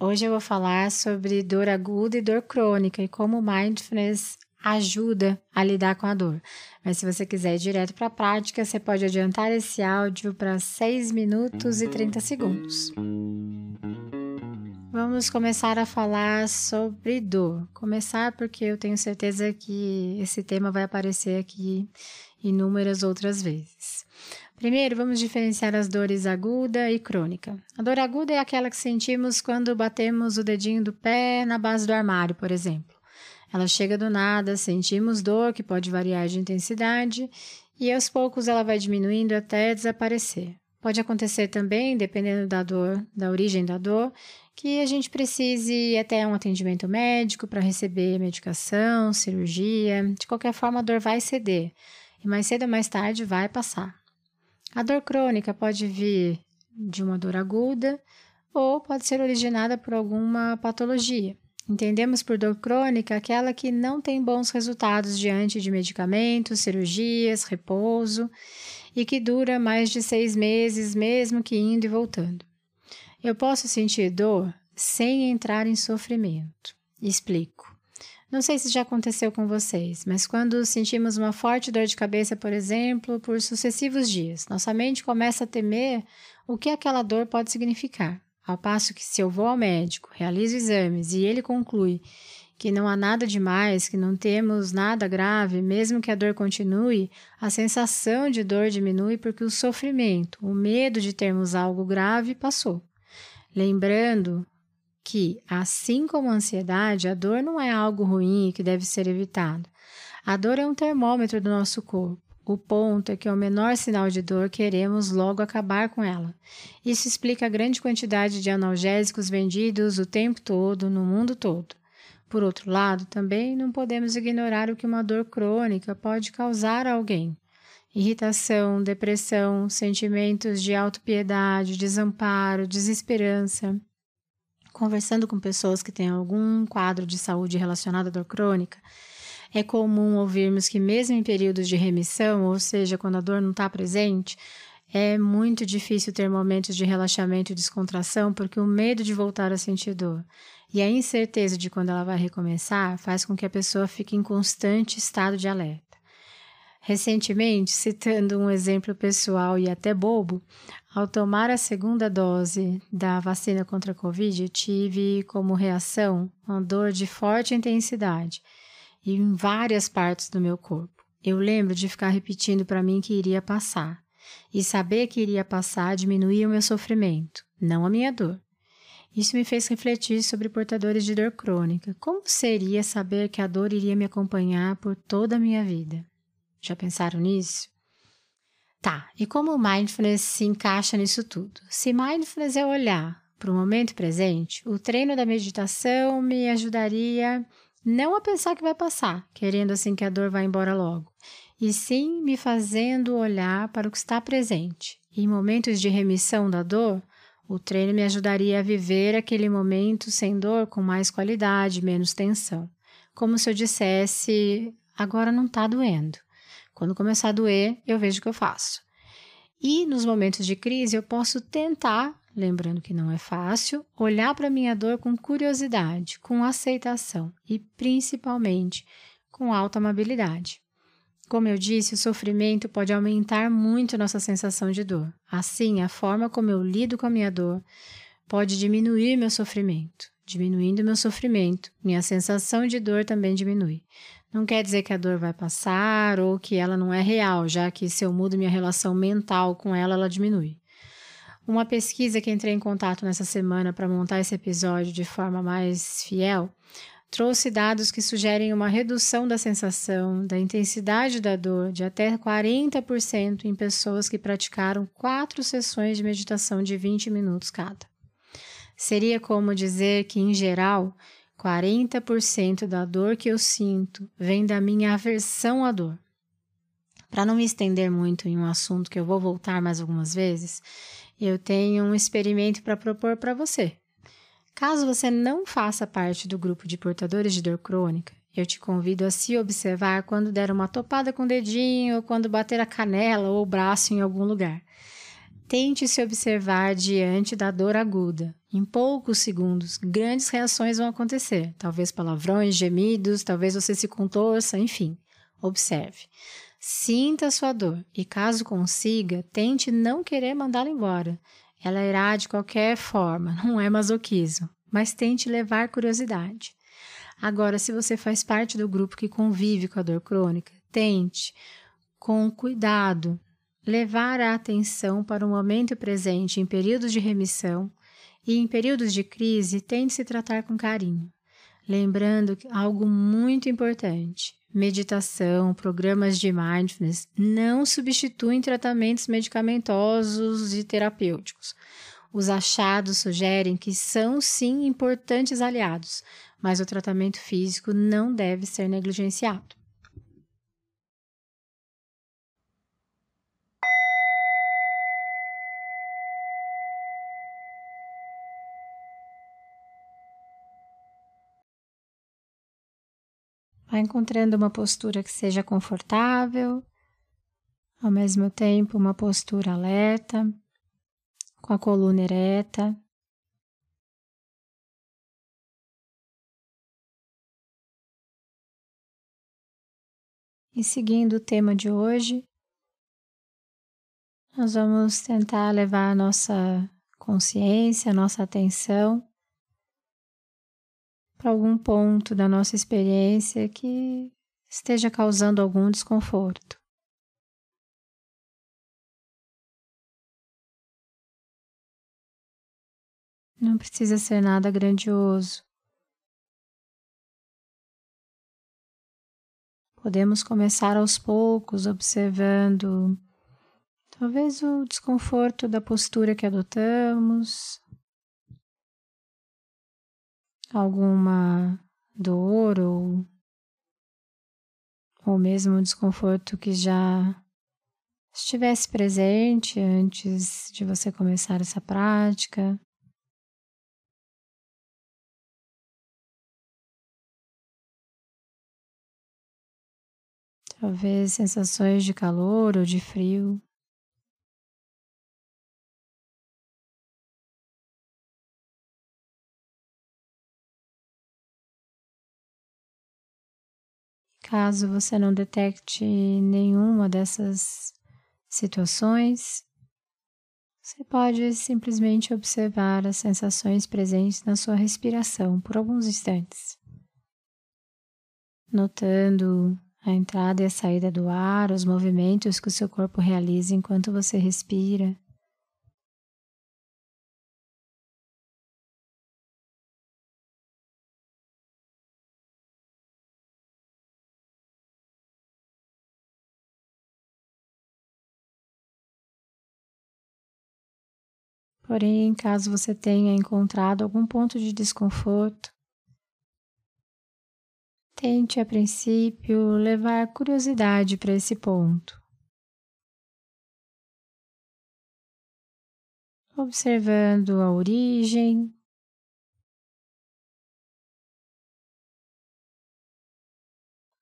Hoje eu vou falar sobre dor aguda e dor crônica e como o mindfulness ajuda a lidar com a dor. Mas se você quiser ir direto para a prática, você pode adiantar esse áudio para 6 minutos e 30 segundos. Vamos começar a falar sobre dor. Começar porque eu tenho certeza que esse tema vai aparecer aqui inúmeras outras vezes. Primeiro, vamos diferenciar as dores aguda e crônica. A dor aguda é aquela que sentimos quando batemos o dedinho do pé na base do armário, por exemplo. Ela chega do nada, sentimos dor que pode variar de intensidade e aos poucos ela vai diminuindo até desaparecer. Pode acontecer também, dependendo da dor, da origem da dor, que a gente precise ir até um atendimento médico para receber medicação, cirurgia. De qualquer forma, a dor vai ceder e mais cedo ou mais tarde vai passar. A dor crônica pode vir de uma dor aguda ou pode ser originada por alguma patologia. Entendemos por dor crônica aquela que não tem bons resultados diante de medicamentos, cirurgias, repouso e que dura mais de seis meses, mesmo que indo e voltando. Eu posso sentir dor sem entrar em sofrimento. Explico. Não sei se já aconteceu com vocês, mas quando sentimos uma forte dor de cabeça, por exemplo, por sucessivos dias, nossa mente começa a temer o que aquela dor pode significar. Ao passo que, se eu vou ao médico, realizo exames e ele conclui que não há nada demais, que não temos nada grave, mesmo que a dor continue, a sensação de dor diminui porque o sofrimento, o medo de termos algo grave passou. Lembrando que, assim como a ansiedade, a dor não é algo ruim que deve ser evitado. A dor é um termômetro do nosso corpo. O ponto é que, ao menor sinal de dor, queremos logo acabar com ela. Isso explica a grande quantidade de analgésicos vendidos o tempo todo, no mundo todo. Por outro lado, também não podemos ignorar o que uma dor crônica pode causar a alguém. Irritação, depressão, sentimentos de autopiedade, desamparo, desesperança, conversando com pessoas que têm algum quadro de saúde relacionado à dor crônica, é comum ouvirmos que, mesmo em períodos de remissão, ou seja, quando a dor não está presente, é muito difícil ter momentos de relaxamento e descontração porque o medo de voltar a sentir dor e a incerteza de quando ela vai recomeçar faz com que a pessoa fique em constante estado de alerta. Recentemente, citando um exemplo pessoal e até bobo, ao tomar a segunda dose da vacina contra a Covid, tive como reação uma dor de forte intensidade em várias partes do meu corpo. Eu lembro de ficar repetindo para mim que iria passar, e saber que iria passar diminuía o meu sofrimento, não a minha dor. Isso me fez refletir sobre portadores de dor crônica. Como seria saber que a dor iria me acompanhar por toda a minha vida? Já pensaram nisso? Tá, e como o mindfulness se encaixa nisso tudo? Se mindfulness é olhar para o momento presente, o treino da meditação me ajudaria não a pensar que vai passar, querendo assim que a dor vá embora logo, e sim me fazendo olhar para o que está presente. E em momentos de remissão da dor, o treino me ajudaria a viver aquele momento sem dor com mais qualidade, menos tensão. Como se eu dissesse: agora não está doendo. Quando começar a doer, eu vejo o que eu faço. E nos momentos de crise, eu posso tentar, lembrando que não é fácil, olhar para a minha dor com curiosidade, com aceitação e principalmente com alta amabilidade. Como eu disse, o sofrimento pode aumentar muito nossa sensação de dor. Assim, a forma como eu lido com a minha dor pode diminuir meu sofrimento. Diminuindo meu sofrimento, minha sensação de dor também diminui. Não quer dizer que a dor vai passar ou que ela não é real, já que se eu mudo minha relação mental com ela, ela diminui. Uma pesquisa que entrei em contato nessa semana para montar esse episódio de forma mais fiel trouxe dados que sugerem uma redução da sensação, da intensidade da dor de até 40% em pessoas que praticaram quatro sessões de meditação de 20 minutos cada. Seria como dizer que, em geral, 40% da dor que eu sinto vem da minha aversão à dor. Para não me estender muito em um assunto que eu vou voltar mais algumas vezes, eu tenho um experimento para propor para você. Caso você não faça parte do grupo de portadores de dor crônica, eu te convido a se observar quando der uma topada com o dedinho ou quando bater a canela ou o braço em algum lugar. Tente se observar diante da dor aguda. Em poucos segundos, grandes reações vão acontecer. Talvez palavrões, gemidos, talvez você se contorça, enfim. Observe. Sinta a sua dor e, caso consiga, tente não querer mandá-la embora. Ela irá de qualquer forma, não é masoquismo, mas tente levar curiosidade. Agora, se você faz parte do grupo que convive com a dor crônica, tente, com cuidado, levar a atenção para o momento presente em períodos de remissão e em períodos de crise, tente se tratar com carinho. Lembrando algo muito importante: meditação, programas de mindfulness não substituem tratamentos medicamentosos e terapêuticos. Os achados sugerem que são sim importantes aliados, mas o tratamento físico não deve ser negligenciado. Vai encontrando uma postura que seja confortável, ao mesmo tempo uma postura alerta, com a coluna ereta. E seguindo o tema de hoje, nós vamos tentar levar a nossa consciência, a nossa atenção para algum ponto da nossa experiência que esteja causando algum desconforto. Não precisa ser nada grandioso. Podemos começar aos poucos observando talvez o desconforto da postura que adotamos, alguma dor ou, ou mesmo desconforto que já estivesse presente antes de você começar essa prática. Talvez sensações de calor ou de frio. Caso você não detecte nenhuma dessas situações, você pode simplesmente observar as sensações presentes na sua respiração por alguns instantes, notando a entrada e a saída do ar, os movimentos que o seu corpo realiza enquanto você respira. Porém, caso você tenha encontrado algum ponto de desconforto, tente a princípio levar curiosidade para esse ponto. Observando a origem,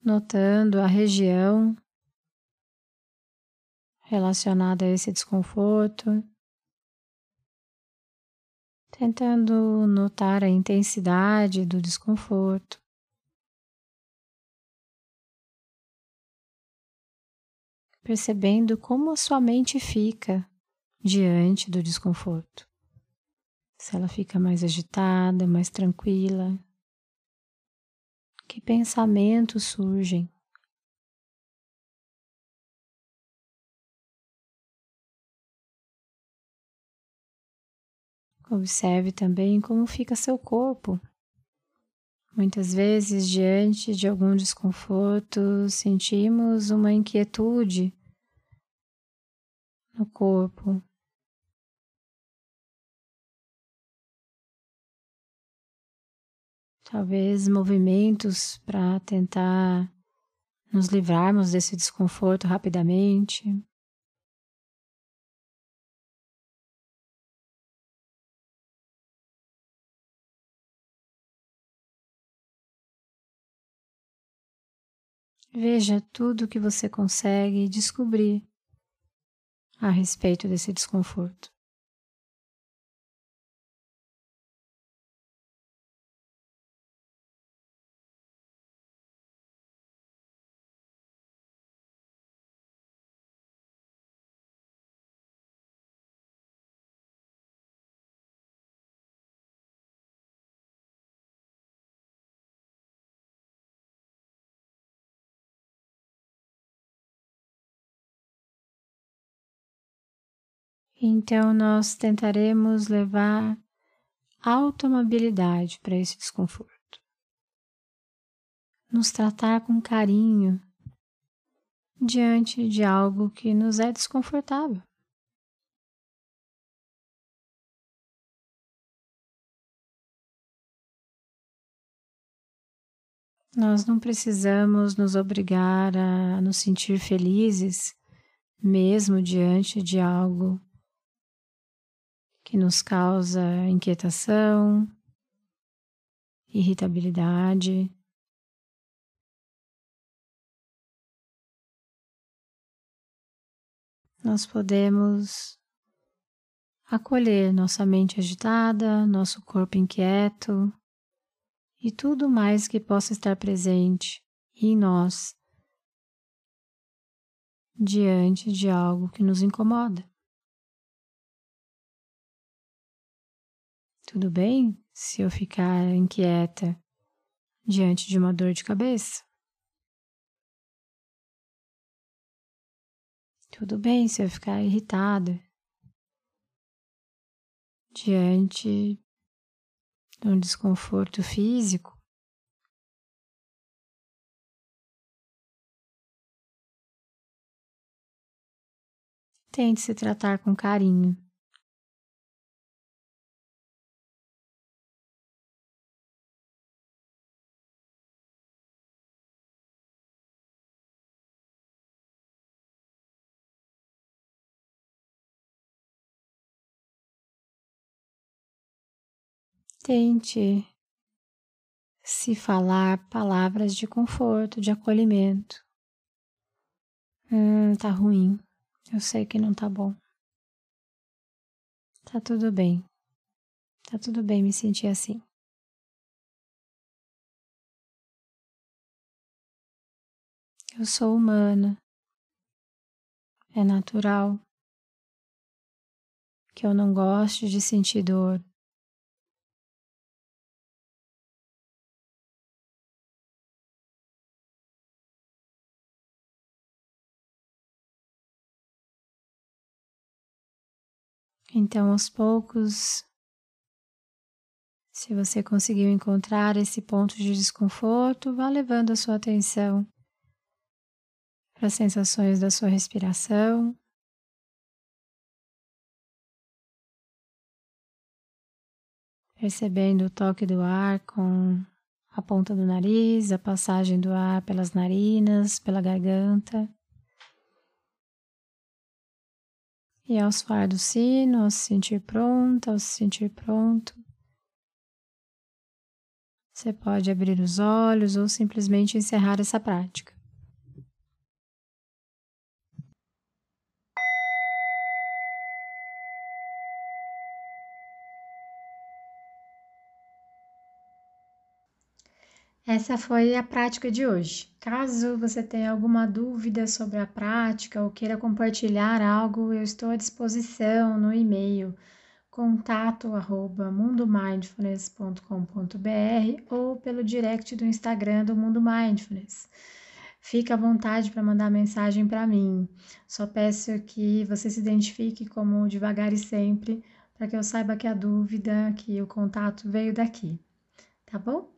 notando a região relacionada a esse desconforto tentando notar a intensidade do desconforto. Percebendo como a sua mente fica diante do desconforto. Se ela fica mais agitada, mais tranquila. Que pensamentos surgem? Observe também como fica seu corpo. Muitas vezes, diante de algum desconforto, sentimos uma inquietude no corpo. talvez movimentos para tentar nos livrarmos desse desconforto rapidamente. Veja tudo o que você consegue descobrir a respeito desse desconforto. Então, nós tentaremos levar automobilidade para esse desconforto. Nos tratar com carinho diante de algo que nos é desconfortável. Nós não precisamos nos obrigar a nos sentir felizes, mesmo diante de algo que nos causa inquietação, irritabilidade. Nós podemos acolher nossa mente agitada, nosso corpo inquieto e tudo mais que possa estar presente em nós diante de algo que nos incomoda. Tudo bem se eu ficar inquieta diante de uma dor de cabeça? Tudo bem se eu ficar irritada diante de um desconforto físico? Tente se tratar com carinho. Tente se falar palavras de conforto, de acolhimento. Hum, tá ruim. Eu sei que não tá bom. Tá tudo bem. Tá tudo bem me sentir assim. Eu sou humana. É natural que eu não goste de sentir dor. Então, aos poucos, se você conseguiu encontrar esse ponto de desconforto, vá levando a sua atenção para as sensações da sua respiração. Percebendo o toque do ar com a ponta do nariz, a passagem do ar pelas narinas, pela garganta. E ao soar do sino, ao se sentir pronta, ao se sentir pronto, você pode abrir os olhos ou simplesmente encerrar essa prática. Essa foi a prática de hoje. Caso você tenha alguma dúvida sobre a prática ou queira compartilhar algo, eu estou à disposição no e-mail contato@mundomindfulness.com.br ou pelo direct do Instagram do Mundo Mindfulness. Fique à vontade para mandar mensagem para mim. Só peço que você se identifique como devagar e sempre, para que eu saiba que a dúvida, que o contato veio daqui. Tá bom?